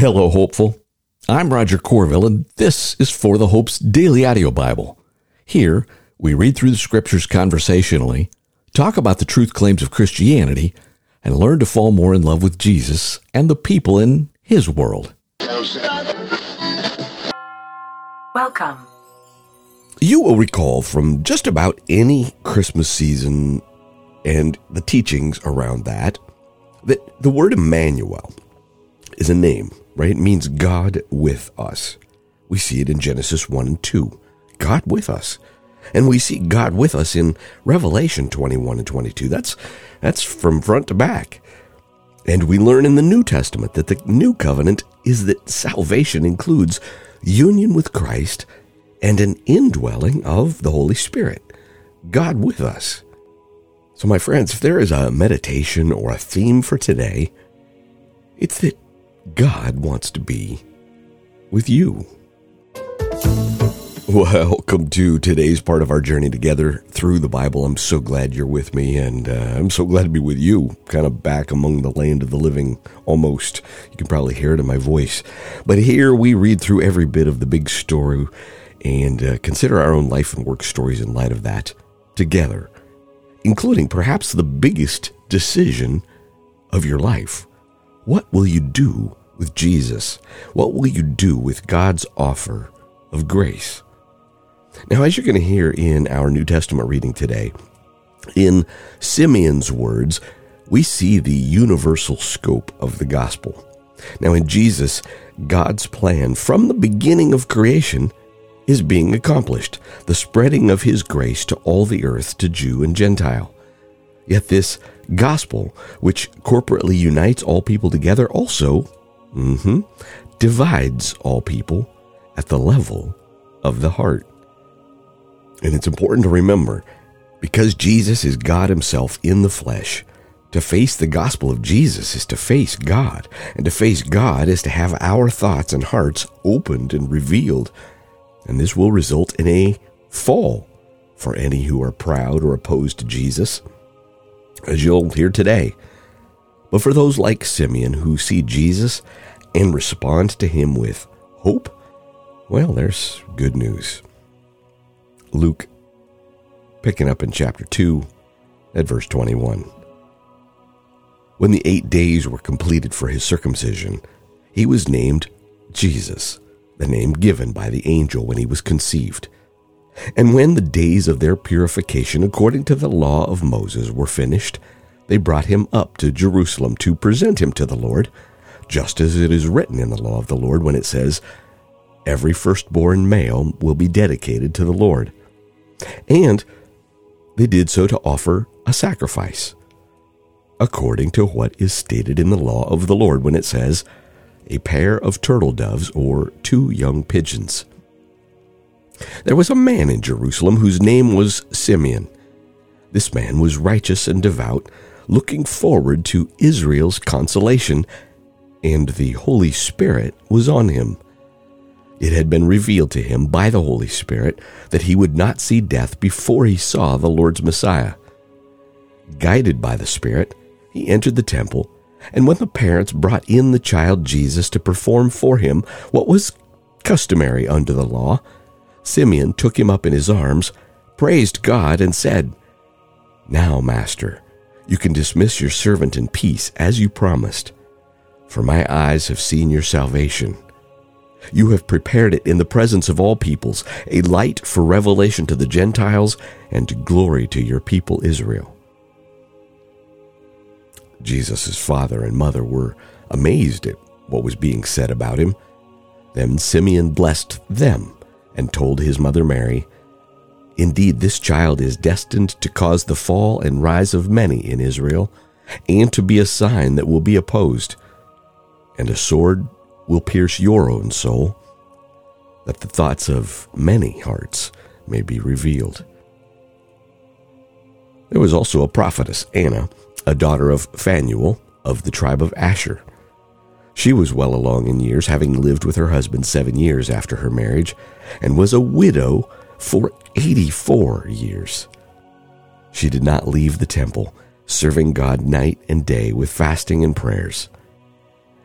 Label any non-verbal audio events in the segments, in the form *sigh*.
Hello, hopeful. I'm Roger Corville, and this is For the Hope's Daily Audio Bible. Here, we read through the scriptures conversationally, talk about the truth claims of Christianity, and learn to fall more in love with Jesus and the people in His world. Welcome. You will recall from just about any Christmas season and the teachings around that that the word Emmanuel is a name, right? It means God with us. We see it in Genesis 1 and 2. God with us. And we see God with us in Revelation 21 and 22. That's that's from front to back. And we learn in the New Testament that the new covenant is that salvation includes union with Christ and an indwelling of the Holy Spirit. God with us. So, my friends, if there is a meditation or a theme for today, it's that God wants to be with you. Welcome to today's part of our journey together through the Bible. I'm so glad you're with me, and uh, I'm so glad to be with you, kind of back among the land of the living almost. You can probably hear it in my voice. But here we read through every bit of the big story and uh, consider our own life and work stories in light of that together, including perhaps the biggest decision of your life. What will you do with Jesus? What will you do with God's offer of grace? Now, as you're going to hear in our New Testament reading today, in Simeon's words, we see the universal scope of the gospel. Now, in Jesus, God's plan from the beginning of creation is being accomplished, the spreading of his grace to all the earth, to Jew and Gentile. Yet this gospel, which corporately unites all people together, also mm-hmm, divides all people at the level of the heart. And it's important to remember because Jesus is God Himself in the flesh, to face the gospel of Jesus is to face God. And to face God is to have our thoughts and hearts opened and revealed. And this will result in a fall for any who are proud or opposed to Jesus, as you'll hear today. But for those like Simeon who see Jesus and respond to him with hope, well, there's good news. Luke, picking up in chapter 2 at verse 21. When the eight days were completed for his circumcision, he was named Jesus, the name given by the angel when he was conceived. And when the days of their purification according to the law of Moses were finished, they brought him up to Jerusalem to present him to the Lord, just as it is written in the law of the Lord when it says, Every firstborn male will be dedicated to the Lord. And they did so to offer a sacrifice, according to what is stated in the law of the Lord when it says, a pair of turtle doves or two young pigeons. There was a man in Jerusalem whose name was Simeon. This man was righteous and devout, looking forward to Israel's consolation, and the Holy Spirit was on him it had been revealed to him by the Holy Spirit that he would not see death before he saw the Lord's Messiah. Guided by the Spirit, he entered the temple, and when the parents brought in the child Jesus to perform for him what was customary under the law, Simeon took him up in his arms, praised God, and said, Now, Master, you can dismiss your servant in peace as you promised, for my eyes have seen your salvation you have prepared it in the presence of all peoples, a light for revelation to the Gentiles and glory to your people Israel. Jesus' father and mother were amazed at what was being said about him. Then Simeon blessed them and told his mother Mary, Indeed, this child is destined to cause the fall and rise of many in Israel, and to be a sign that will be opposed, and a sword will pierce your own soul, that the thoughts of many hearts may be revealed. There was also a prophetess, Anna, a daughter of Phanuel of the tribe of Asher. She was well along in years, having lived with her husband seven years after her marriage, and was a widow for 84 years. She did not leave the temple, serving God night and day with fasting and prayers.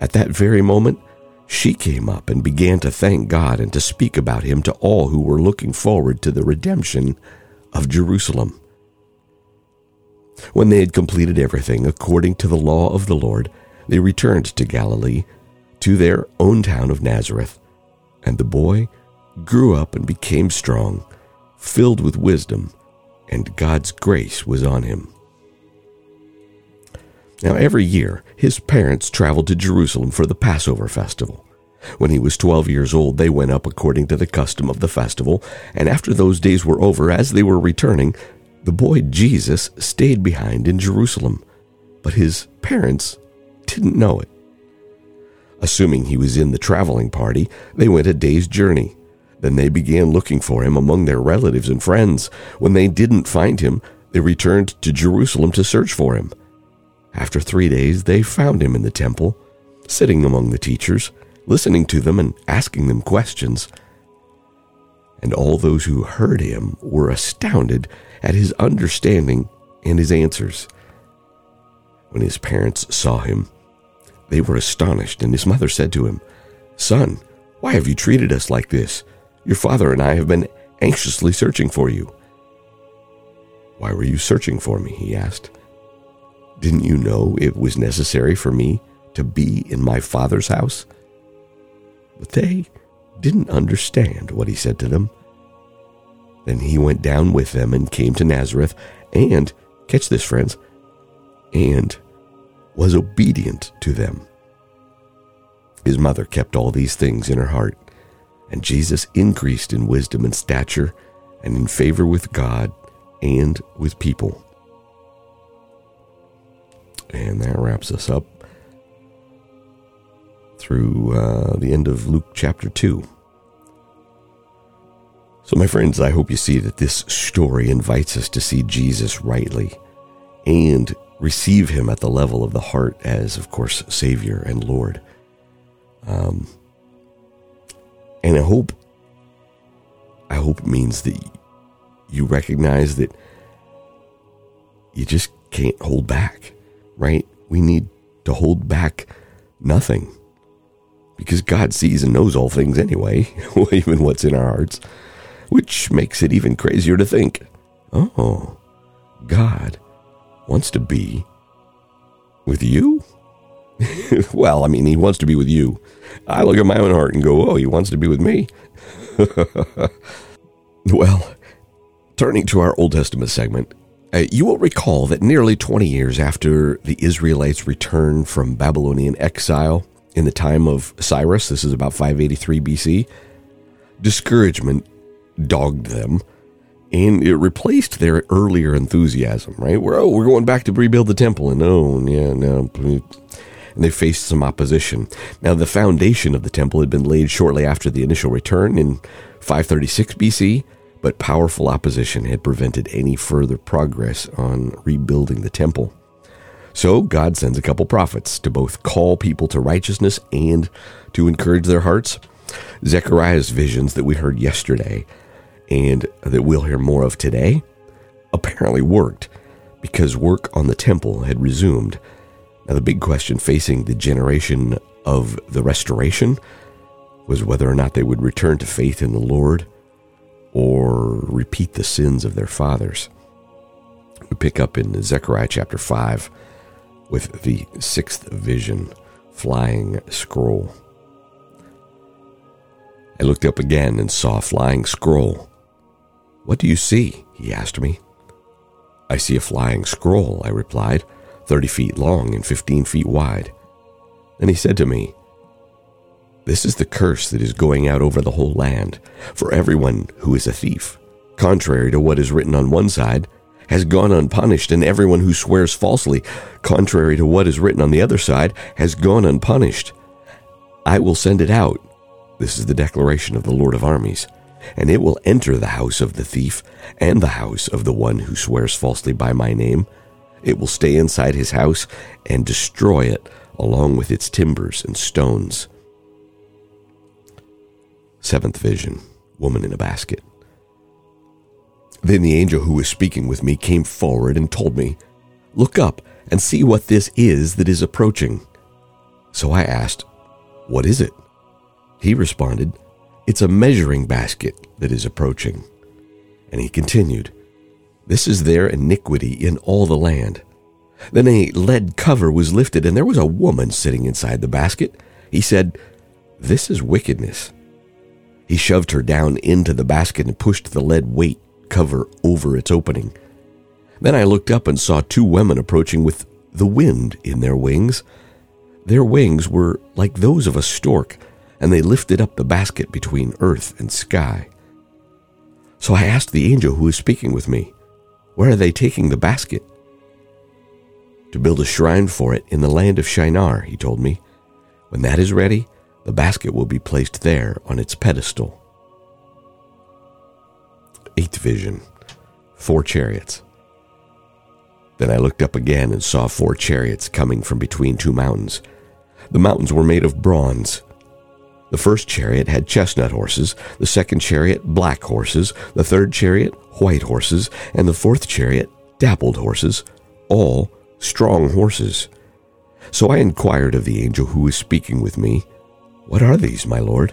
At that very moment, she came up and began to thank God and to speak about him to all who were looking forward to the redemption of Jerusalem. When they had completed everything according to the law of the Lord, they returned to Galilee, to their own town of Nazareth. And the boy grew up and became strong, filled with wisdom, and God's grace was on him. Now, every year, his parents traveled to Jerusalem for the Passover festival. When he was 12 years old, they went up according to the custom of the festival, and after those days were over, as they were returning, the boy Jesus stayed behind in Jerusalem, but his parents didn't know it. Assuming he was in the traveling party, they went a day's journey. Then they began looking for him among their relatives and friends. When they didn't find him, they returned to Jerusalem to search for him. After three days, they found him in the temple, sitting among the teachers, listening to them and asking them questions. And all those who heard him were astounded at his understanding and his answers. When his parents saw him, they were astonished, and his mother said to him, Son, why have you treated us like this? Your father and I have been anxiously searching for you. Why were you searching for me? he asked. Didn't you know it was necessary for me to be in my father's house? But they didn't understand what he said to them. Then he went down with them and came to Nazareth, and, catch this, friends, and was obedient to them. His mother kept all these things in her heart, and Jesus increased in wisdom and stature and in favor with God and with people. And that wraps us up through uh, the end of Luke chapter 2. So, my friends, I hope you see that this story invites us to see Jesus rightly and receive him at the level of the heart as, of course, Savior and Lord. Um, and I hope, I hope it means that you recognize that you just can't hold back right? We need to hold back nothing because God sees and knows all things anyway, *laughs* even what's in our hearts, which makes it even crazier to think, oh, God wants to be with you? *laughs* well, I mean, he wants to be with you. I look at my own heart and go, oh, he wants to be with me. *laughs* well, turning to our Old Testament segment, uh, you will recall that nearly 20 years after the Israelites returned from Babylonian exile in the time of Cyrus, this is about 583 BC, discouragement dogged them and it replaced their earlier enthusiasm, right? We're, oh, we're going back to rebuild the temple, and oh, yeah, no. And they faced some opposition. Now, the foundation of the temple had been laid shortly after the initial return in 536 BC but powerful opposition had prevented any further progress on rebuilding the temple. So God sends a couple prophets to both call people to righteousness and to encourage their hearts. Zechariah's visions that we heard yesterday and that we'll hear more of today apparently worked because work on the temple had resumed. Now, the big question facing the generation of the restoration was whether or not they would return to faith in the Lord or repeat the sins of their fathers. We pick up in Zechariah chapter 5 with the sixth vision, flying scroll. I looked up again and saw a flying scroll. What do you see? he asked me. I see a flying scroll, I replied, 30 feet long and 15 feet wide. Then he said to me, this is the curse that is going out over the whole land for everyone who is a thief. Contrary to what is written on one side, has gone unpunished, and everyone who swears falsely, contrary to what is written on the other side, has gone unpunished. I will send it out. This is the declaration of the Lord of armies. And it will enter the house of the thief and the house of the one who swears falsely by my name. It will stay inside his house and destroy it along with its timbers and stones. Seventh vision Woman in a basket. Then the angel who was speaking with me came forward and told me, Look up and see what this is that is approaching. So I asked, What is it? He responded, It's a measuring basket that is approaching. And he continued, This is their iniquity in all the land. Then a lead cover was lifted, and there was a woman sitting inside the basket. He said, This is wickedness. He shoved her down into the basket and pushed the lead weight cover over its opening. Then I looked up and saw two women approaching with the wind in their wings. Their wings were like those of a stork, and they lifted up the basket between earth and sky. So I asked the angel who was speaking with me, Where are they taking the basket? To build a shrine for it in the land of Shinar, he told me. When that is ready, the basket will be placed there on its pedestal. Eighth vision Four chariots. Then I looked up again and saw four chariots coming from between two mountains. The mountains were made of bronze. The first chariot had chestnut horses, the second chariot black horses, the third chariot white horses, and the fourth chariot dappled horses, all strong horses. So I inquired of the angel who was speaking with me, What are these, my lord?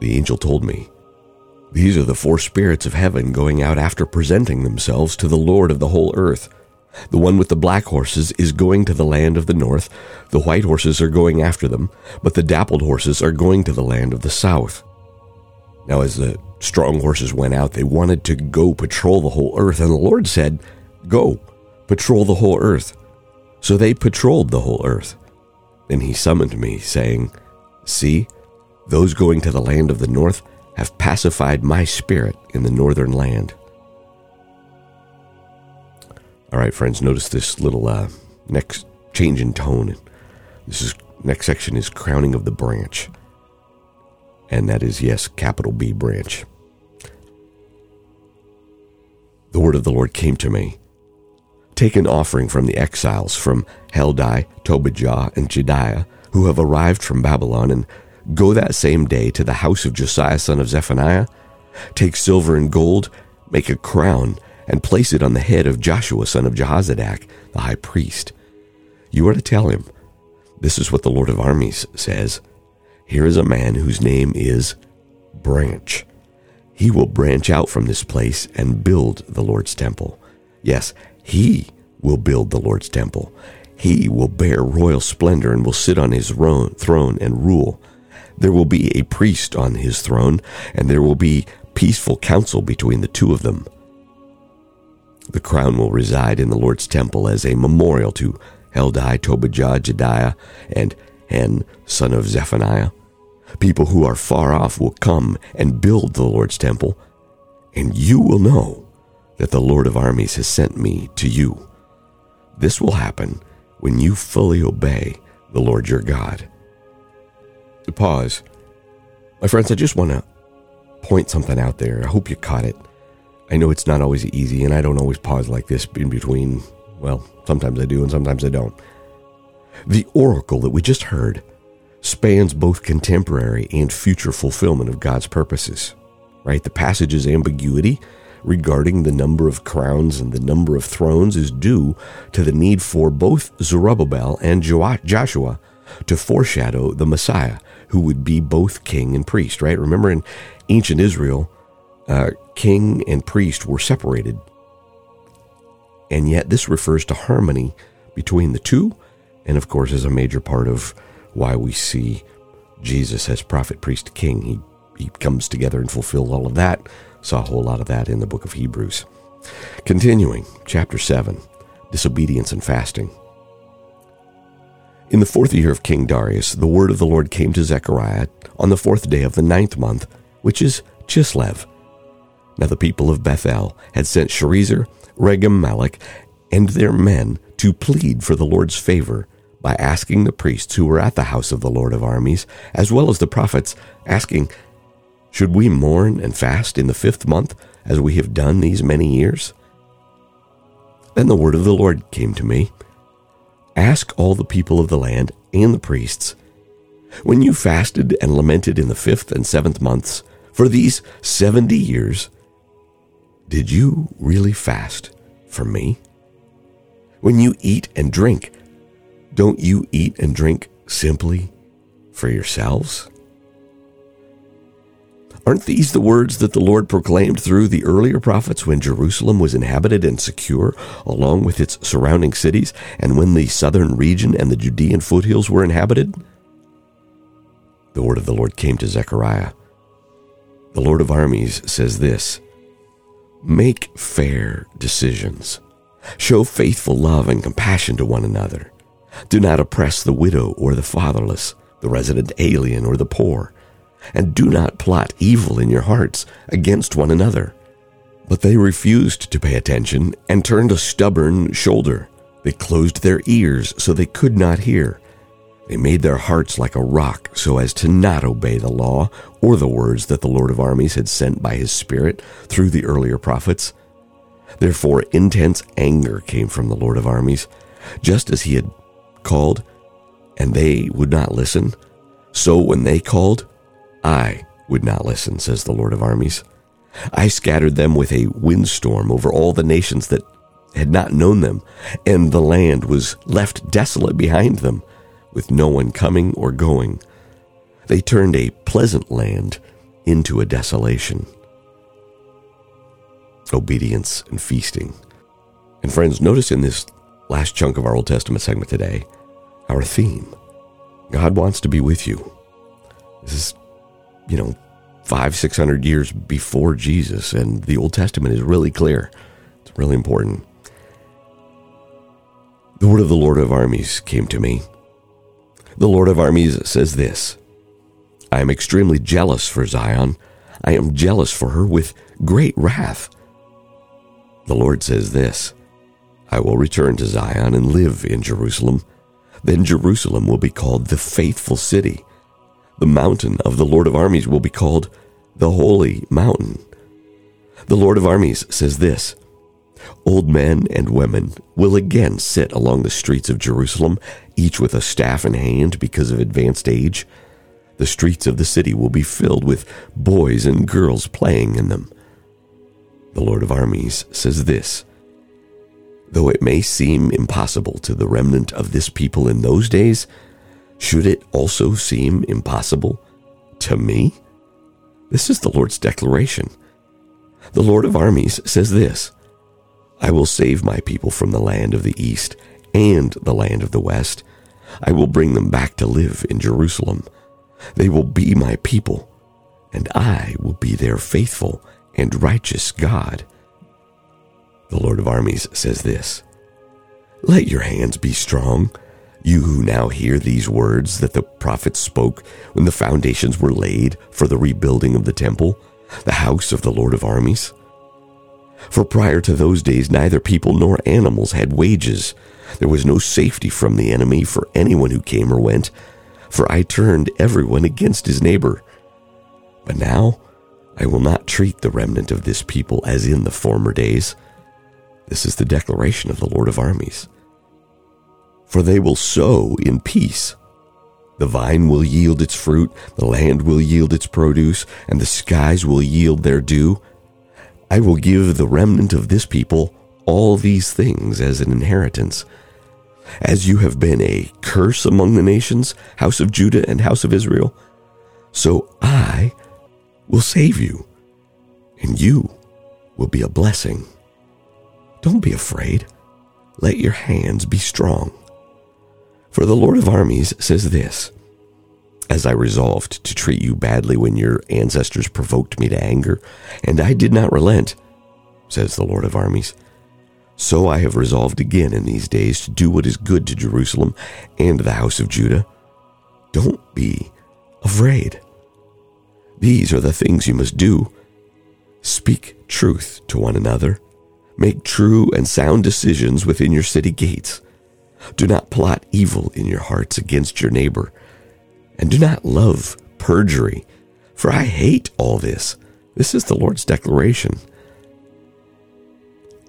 The angel told me, These are the four spirits of heaven going out after presenting themselves to the Lord of the whole earth. The one with the black horses is going to the land of the north, the white horses are going after them, but the dappled horses are going to the land of the south. Now, as the strong horses went out, they wanted to go patrol the whole earth, and the Lord said, Go, patrol the whole earth. So they patrolled the whole earth. Then he summoned me, saying, See, those going to the land of the north have pacified my spirit in the northern land. All right, friends, notice this little uh, next change in tone. This is next section is crowning of the branch. And that is, yes, capital B branch. The word of the Lord came to me. Take an offering from the exiles from Heldai, Tobijah, and Jedaiah, who have arrived from Babylon, and go that same day to the house of Josiah son of Zephaniah. Take silver and gold, make a crown, and place it on the head of Joshua son of Jehozadak, the high priest. You are to tell him, This is what the Lord of armies says. Here is a man whose name is Branch. He will branch out from this place and build the Lord's temple. Yes, he will build the Lord's temple. He will bear royal splendor and will sit on his throne and rule. There will be a priest on his throne, and there will be peaceful counsel between the two of them. The crown will reside in the Lord's temple as a memorial to Heldai, Tobijah, Jedaiah, and Hen, son of Zephaniah. People who are far off will come and build the Lord's temple, and you will know that the Lord of armies has sent me to you. This will happen when you fully obey the Lord your God. Pause. My friends, I just want to point something out there. I hope you caught it. I know it's not always easy, and I don't always pause like this in between. Well, sometimes I do, and sometimes I don't. The oracle that we just heard spans both contemporary and future fulfillment of God's purposes, right? The passage's ambiguity regarding the number of crowns and the number of thrones is due to the need for both Zerubbabel and Joshua to foreshadow the Messiah, who would be both king and priest, right? Remember in ancient Israel, uh, king and priest were separated. And yet, this refers to harmony between the two, and of course, is a major part of why we see Jesus as prophet, priest, king. He, he comes together and fulfills all of that. Saw a whole lot of that in the book of Hebrews. Continuing, chapter 7 Disobedience and Fasting. In the fourth year of King Darius, the word of the Lord came to Zechariah on the fourth day of the ninth month, which is Chislev, now the people of Bethel had sent Sharezer, Regem Malek, and their men to plead for the Lord's favor by asking the priests who were at the house of the Lord of armies, as well as the prophets, asking, Should we mourn and fast in the fifth month, as we have done these many years? Then the word of the Lord came to me Ask all the people of the land and the priests, when you fasted and lamented in the fifth and seventh months, for these seventy years, did you really fast for me? When you eat and drink, don't you eat and drink simply for yourselves? Aren't these the words that the Lord proclaimed through the earlier prophets when Jerusalem was inhabited and secure, along with its surrounding cities, and when the southern region and the Judean foothills were inhabited? The word of the Lord came to Zechariah. The Lord of armies says this Make fair decisions. Show faithful love and compassion to one another. Do not oppress the widow or the fatherless, the resident alien or the poor and do not plot evil in your hearts against one another. But they refused to pay attention and turned a stubborn shoulder. They closed their ears so they could not hear. They made their hearts like a rock so as to not obey the law or the words that the Lord of armies had sent by his Spirit through the earlier prophets. Therefore, intense anger came from the Lord of armies, just as he had called, and they would not listen. So when they called, I would not listen, says the Lord of armies. I scattered them with a windstorm over all the nations that had not known them, and the land was left desolate behind them, with no one coming or going. They turned a pleasant land into a desolation. Obedience and feasting. And friends, notice in this last chunk of our Old Testament segment today, our theme God wants to be with you. This is you know, five, six hundred years before Jesus, and the Old Testament is really clear. It's really important. The word of the Lord of armies came to me. The Lord of armies says this I am extremely jealous for Zion. I am jealous for her with great wrath. The Lord says this I will return to Zion and live in Jerusalem. Then Jerusalem will be called the faithful city the mountain of the Lord of armies will be called the Holy Mountain. The Lord of armies says this Old men and women will again sit along the streets of Jerusalem, each with a staff in hand because of advanced age. The streets of the city will be filled with boys and girls playing in them. The Lord of armies says this Though it may seem impossible to the remnant of this people in those days, should it also seem impossible to me? This is the Lord's declaration. The Lord of armies says this I will save my people from the land of the east and the land of the west. I will bring them back to live in Jerusalem. They will be my people, and I will be their faithful and righteous God. The Lord of armies says this Let your hands be strong you who now hear these words that the prophets spoke when the foundations were laid for the rebuilding of the temple, the house of the Lord of armies. For prior to those days, neither people nor animals had wages. There was no safety from the enemy for anyone who came or went, for I turned everyone against his neighbor. But now I will not treat the remnant of this people as in the former days. This is the declaration of the Lord of armies for they will sow in peace. The vine will yield its fruit, the land will yield its produce, and the skies will yield their dew. I will give the remnant of this people all these things as an inheritance. As you have been a curse among the nations, house of Judah and house of Israel, so I will save you, and you will be a blessing. Don't be afraid. Let your hands be strong. For the Lord of armies says this As I resolved to treat you badly when your ancestors provoked me to anger, and I did not relent, says the Lord of armies, so I have resolved again in these days to do what is good to Jerusalem and the house of Judah. Don't be afraid. These are the things you must do. Speak truth to one another. Make true and sound decisions within your city gates. Do not plot evil in your hearts against your neighbor. And do not love perjury, for I hate all this. This is the Lord's declaration.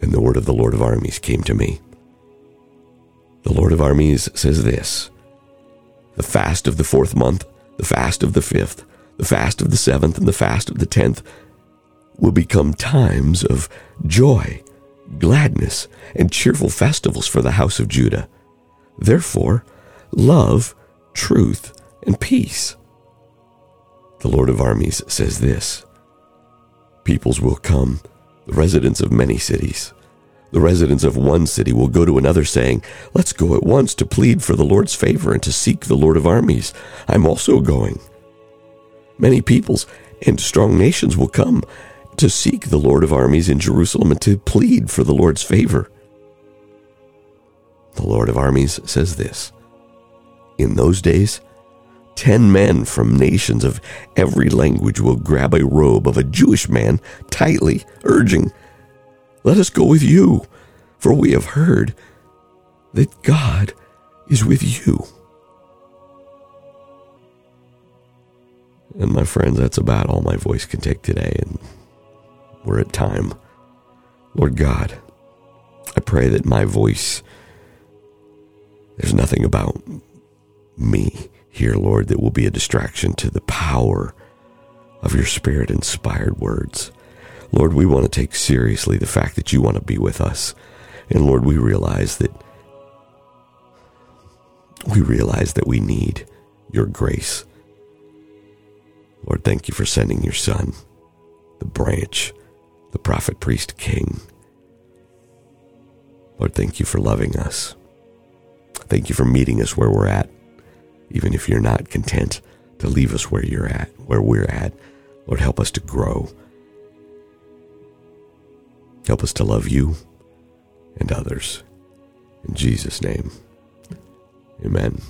And the word of the Lord of armies came to me. The Lord of armies says this The fast of the fourth month, the fast of the fifth, the fast of the seventh, and the fast of the tenth will become times of joy, gladness, and cheerful festivals for the house of Judah. Therefore, love, truth, and peace. The Lord of armies says this Peoples will come, the residents of many cities. The residents of one city will go to another, saying, Let's go at once to plead for the Lord's favor and to seek the Lord of armies. I'm also going. Many peoples and strong nations will come to seek the Lord of armies in Jerusalem and to plead for the Lord's favor. The Lord of armies says this In those days, ten men from nations of every language will grab a robe of a Jewish man tightly, urging, Let us go with you, for we have heard that God is with you. And my friends, that's about all my voice can take today, and we're at time. Lord God, I pray that my voice, there's nothing about me here, Lord, that will be a distraction to the power of your spirit inspired words. Lord, we want to take seriously the fact that you want to be with us. And Lord, we realize that we realize that we need your grace. Lord, thank you for sending your son, the branch, the prophet, priest, king. Lord, thank you for loving us. Thank you for meeting us where we're at, even if you're not content to leave us where you're at, where we're at. Lord, help us to grow. Help us to love you and others. In Jesus' name, amen.